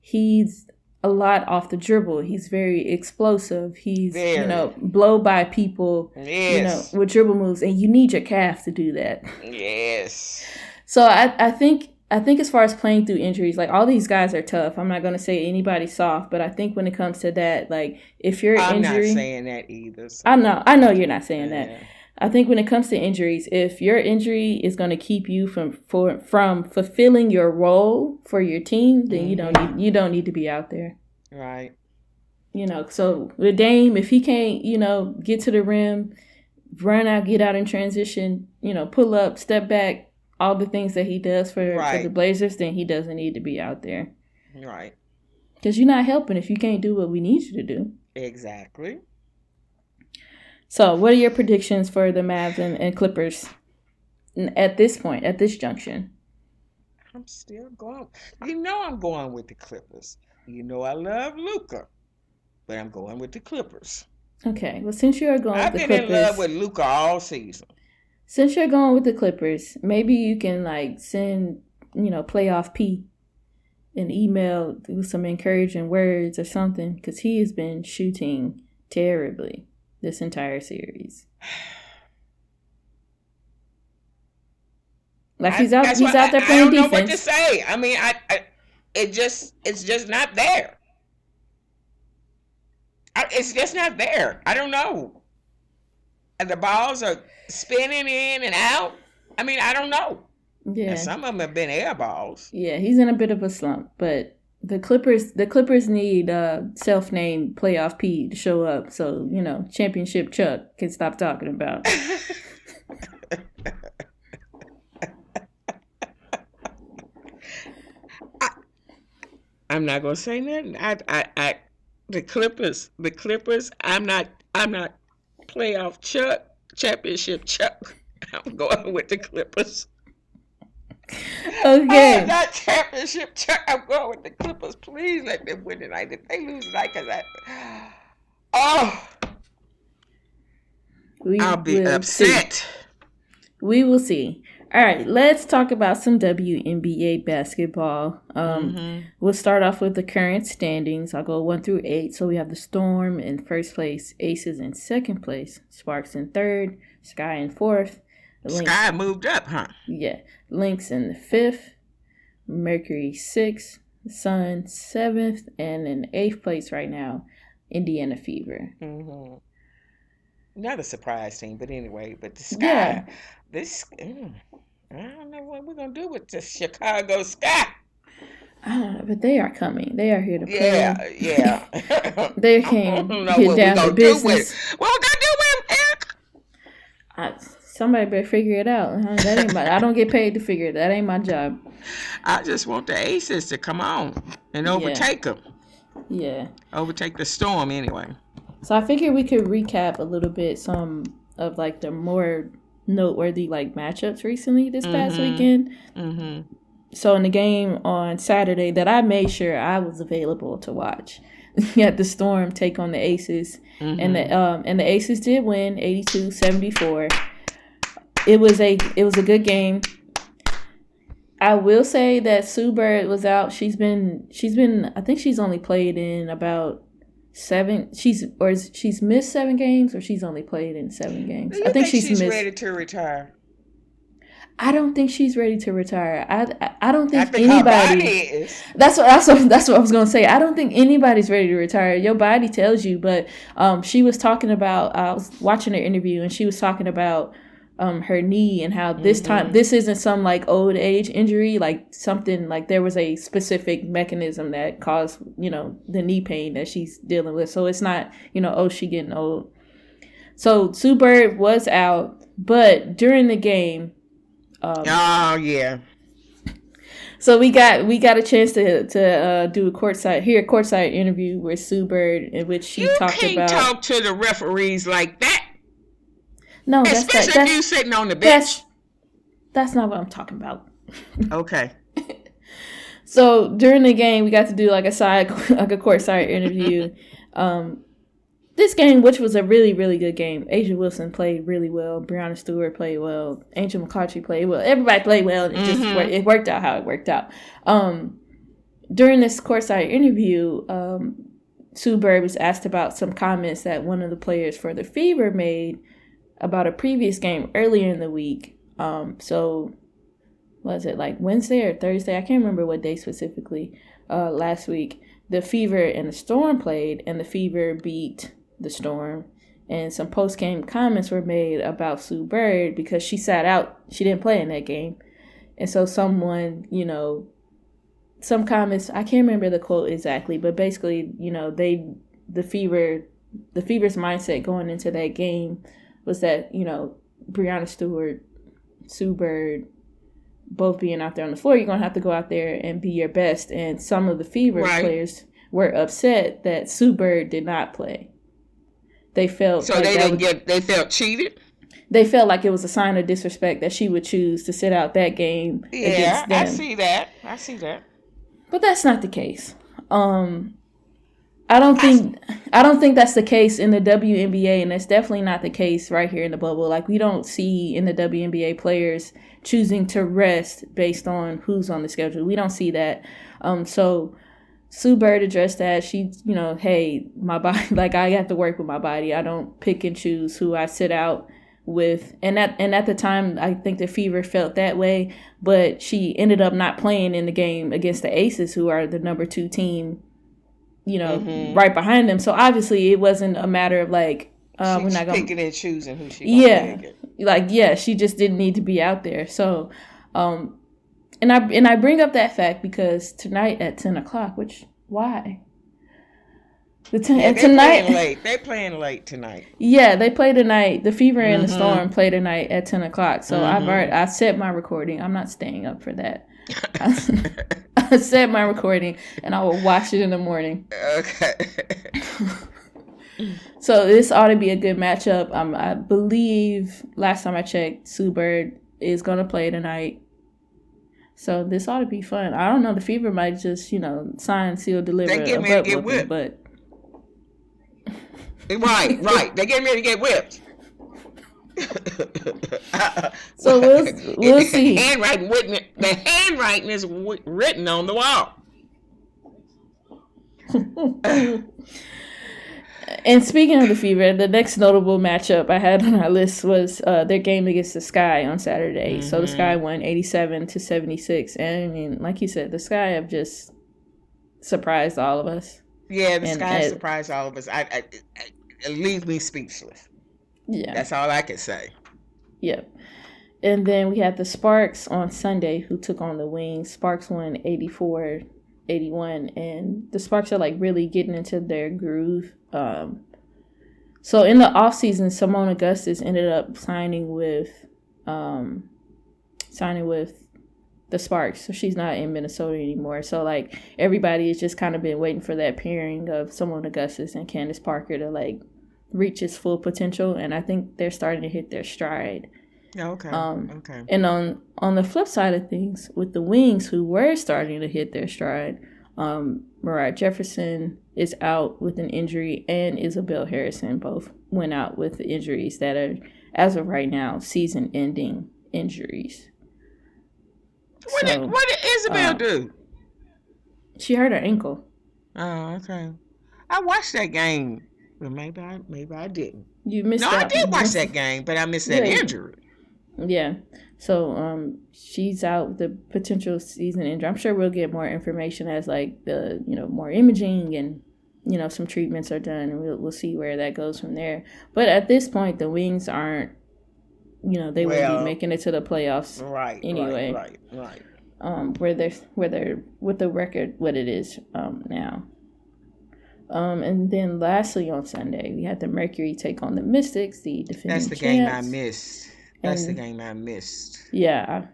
he's a lot off the dribble. He's very explosive. He's very. you know blow by people. Yes. You know with dribble moves, and you need your calf to do that. Yes. So I I think I think as far as playing through injuries, like all these guys are tough. I'm not gonna say anybody's soft, but I think when it comes to that, like if you're I'm injury, not saying that either. So. I know, I know you're not saying yeah. that. I think when it comes to injuries, if your injury is going to keep you from for, from fulfilling your role for your team, then mm-hmm. you don't mm-hmm. need, you don't need to be out there. Right. You know, so with Dame, if he can't, you know, get to the rim, run out, get out in transition, you know, pull up, step back, all the things that he does for, right. for the Blazers, then he doesn't need to be out there. Right. Because you're not helping if you can't do what we need you to do. Exactly. So, what are your predictions for the Mavs and, and Clippers at this point, at this junction? I'm still going. You know, I'm going with the Clippers. You know, I love Luka, but I'm going with the Clippers. Okay. Well, since you are going, I've with the been Clippers, in love with Luka all season. Since you're going with the Clippers, maybe you can like send you know playoff P an email with some encouraging words or something because he has been shooting terribly this entire series. Like he's out, he's out there playing I, I don't defense. know what to say. I mean, I, I, it just, it's just not there. I, it's just not there. I don't know. And the balls are spinning in and out. I mean, I don't know. Yeah, and some of them have been air balls. Yeah, he's in a bit of a slump, but the Clippers the Clippers need uh self named playoff P to show up so, you know, championship Chuck can stop talking about. I, am not gonna say nothing. I, I I the Clippers the Clippers, I'm not I'm not playoff Chuck, championship Chuck. I'm going with the Clippers. Okay. Oh, that championship. Chuck. I'm going with the Clippers. Please let them win tonight. If they lose tonight, because I. Oh. We I'll be upset. See. We will see. All right, let's talk about some WNBA basketball. Um, mm-hmm. We'll start off with the current standings. I'll go one through eight. So we have the Storm in first place, Aces in second place, Sparks in third, Sky in fourth, Lynx, Sky moved up, huh? Yeah. Lynx in the fifth, Mercury sixth, Sun seventh, and in eighth place right now, Indiana Fever. Mm-hmm. Not a surprise team, but anyway, but the Sky, yeah. This, mm, I don't know what we're gonna do with this Chicago Sky. I don't know, but they are coming. They are here to play. Yeah, yeah. they came get down to business. What we gonna do with them, Somebody better figure it out. That ain't my, I don't get paid to figure it. That ain't my job. I just want the aces to come on and overtake yeah. them. Yeah. Overtake the storm anyway. So I figured we could recap a little bit some of like the more noteworthy like matchups recently this past mm-hmm. weekend. Mm-hmm. So in the game on Saturday that I made sure I was available to watch. you had the Storm take on the Aces, mm-hmm. and the um and the Aces did win 82-74 it was a it was a good game. I will say that Sue Bird was out. She's been she's been I think she's only played in about seven. She's or she's missed seven games or she's only played in seven games. I think, think she's, she's ready to retire. I don't think she's ready to retire. I I, I don't think, think anybody. That's what that's what that's what I was gonna say. I don't think anybody's ready to retire. Your body tells you, but um, she was talking about. I was watching her interview and she was talking about um her knee and how this mm-hmm. time this isn't some like old age injury like something like there was a specific mechanism that caused you know the knee pain that she's dealing with so it's not you know oh she getting old so sue bird was out but during the game um, oh yeah so we got we got a chance to to uh, do a courtside here a courtside interview with Sue Bird in which she you talked about talk to the referees like that. No, that's especially that, that's, you sitting on the bench. That's, that's not what I'm talking about. Okay. so during the game, we got to do like a side, like a courtside interview. um, this game, which was a really, really good game, A'ja Wilson played really well. Breanna Stewart played well. Angel McCoughtry played well. Everybody played well. It just mm-hmm. it worked out how it worked out. Um, during this courtside interview, um, Sue Bird was asked about some comments that one of the players for the Fever made about a previous game earlier in the week. Um, so was it like Wednesday or Thursday? I can't remember what day specifically. Uh, last week, the Fever and the Storm played, and the Fever beat the Storm. And some post game comments were made about Sue Bird because she sat out. She didn't play in that game. And so someone, you know, some comments, I can't remember the quote exactly, but basically, you know, they, the Fever, the Fever's mindset going into that game was that, you know, Breanna Stewart, Sue Bird, both being out there on the floor, you're gonna have to go out there and be your best. And some of the Fever right. players were upset that Sue Bird did not play. They felt so like they didn't was, get they felt cheated. They felt like it was a sign of disrespect that she would choose to sit out that game. Yeah, I see that. I see that. But that's not the case. Um, I don't think I don't think that's the case in the WNBA, and that's definitely not the case right here in the bubble. Like we don't see in the WNBA players choosing to rest based on who's on the schedule. We don't see that. Um, so Sue Bird addressed that. She, you know, hey, my body, like I have to work with my body. I don't pick and choose who I sit out with. And at and at the time, I think the Fever felt that way. But she ended up not playing in the game against the Aces, who are the number two team you know, mm-hmm. right behind them. So obviously, it wasn't a matter of like uh, we're not going picking and choosing who she. Yeah, like yeah, she just didn't need to be out there. So, um, and I and I bring up that fact because tonight at ten o'clock, which why? The ten, yeah, tonight playing late. They playing late tonight. Yeah, they play tonight. The Fever and mm-hmm. the Storm play tonight at ten o'clock. So mm-hmm. I've already I set my recording. I'm not staying up for that. Set my recording and I will watch it in the morning. Okay. so this ought to be a good matchup. Um, I believe last time I checked, Sue Bird is gonna play tonight. So this ought to be fun. I don't know. The Fever might just, you know, sign, seal, deliver. They get ready to get whipped. But right, right. They get ready to get whipped so we'll we'll see. Handwriting written, the handwriting is written on the wall. and speaking of the Fever, the next notable matchup I had on our list was uh, their game against the Sky on Saturday. Mm-hmm. So the Sky mm-hmm. won eighty-seven to seventy-six, and I mean, like you said, the Sky have just surprised all of us. Yeah, the and, Sky surprised all of us. I, I, I, it leaves me speechless. Yeah. That's all I can say. Yep. And then we had the Sparks on Sunday who took on the Wings. Sparks won 84 81 and the Sparks are like really getting into their groove. Um so in the offseason, Seimone Augustus ended up signing with um signing with the Sparks. So she's not in Minnesota anymore. So like everybody has just kind of been waiting for that pairing of Seimone Augustus and Candace Parker to like reach its full potential, and I think they're starting to hit their stride. okay. Um, okay. And on on the flip side of things, with the Wings, who were starting to hit their stride, um, Moriah Jefferson is out with an injury, and Isabelle Harrison both went out with injuries that are, as of right now, season-ending injuries. What so, did What did Isabelle um, do? She hurt her ankle. Oh, okay. I watched that game. Well, maybe I maybe I didn't. You missed. No, I did watch that game, but I missed that yeah. injury. Yeah. So um, she's out with the potential season injury. I'm sure we'll get more information as like the you know more imaging and you know some treatments are done, and we'll we'll see where that goes from there. But at this point, the Wings aren't. You know they well, won't be making it to the playoffs. Right. Anyway. Right. Right. right. Um, where they're where they're with the record what it is um now. Um, and then lastly on Sunday, we had the Mercury take on the Mystics, the defending That's the champs. game I missed. That's and, the game I missed. Yeah.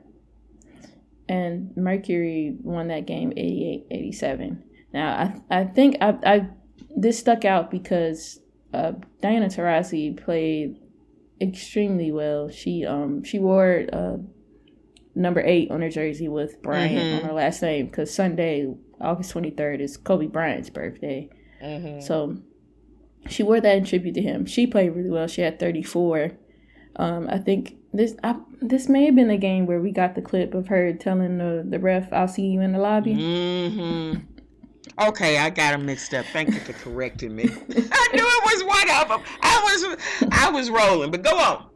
And Mercury won that game 88-87. Now, I I think I, I this stuck out because uh, Diana Taurasi played extremely well. She um she wore uh, number eight on her jersey with Bryant mm-hmm. on her last name because Sunday, August 23rd, is Kobe Bryant's birthday. Mm-hmm. So she wore that in tribute to him. She played really well. She had 34. Um, I think this I, this may have been the game where we got the clip of her telling the the ref, "I'll see you in the lobby." Mm-hmm. Okay, I got them mixed up. Thank you for correcting me. I knew it was one of them. I was I was rolling, but go on.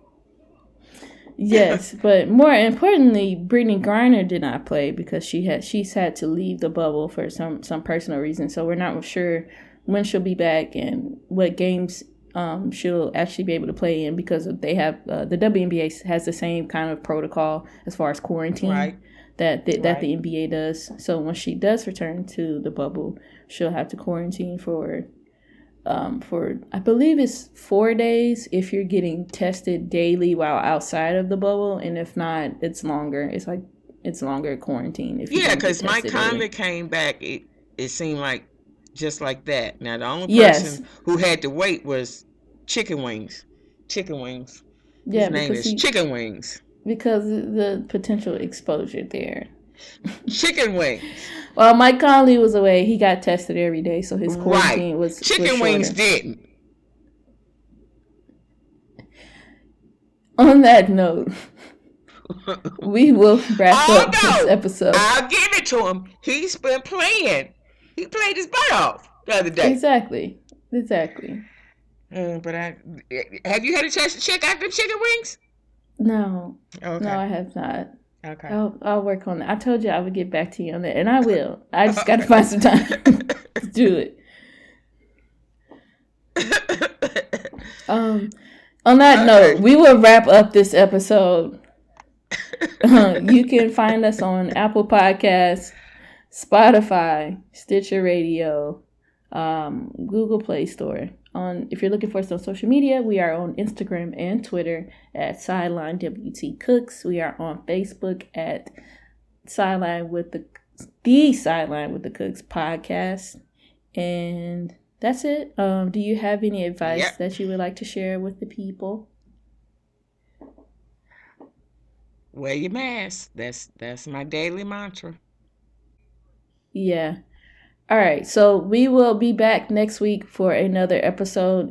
yes, but more importantly, Brittney Griner did not play because she had she's had to leave the bubble for some some personal reason. So we're not sure when she'll be back and what games um, she'll actually be able to play in because they have uh, the WNBA has the same kind of protocol as far as quarantine right. that the, that right. the NBA does. So when she does return to the bubble, she'll have to quarantine for um, for I believe it's four days if you're getting tested daily while outside of the bubble, and if not, it's longer. It's like it's longer quarantine. If yeah, because Mike Conley came back, it it seemed like just like that. Now the only person yes. who had to wait was Chicken Wings. Chicken Wings. Yeah, His name is he, Chicken Wings. Because the potential exposure there. Chicken Wings. well, Mike Conley was away. He got tested every day, so his quarantine right. was Chicken was Wings didn't. On that note, we will wrap oh, up this episode. I'll give it to him. He's been playing. He played his butt off the other day. Exactly. Exactly. Mm, but I have you had a chance to check out the chicken wings? No. Okay. No, I have not. Okay. I'll, I'll work on that. I told you I would get back to you on that, and I will. I just got to find some time to do it. um, on that okay. note, we will wrap up this episode. Uh, you can find us on Apple Podcasts, Spotify, Stitcher Radio, um, Google Play Store. On if you're looking for us on social media, we are on Instagram and Twitter at Sideline WT Cooks. We are on Facebook at Sideline with the the Sideline with the Cooks podcast. And that's it. Um, do you have any advice that you would like to share with the people? Wear your mask. That's that's my daily mantra. Yeah. All right. So we will be back next week for another episode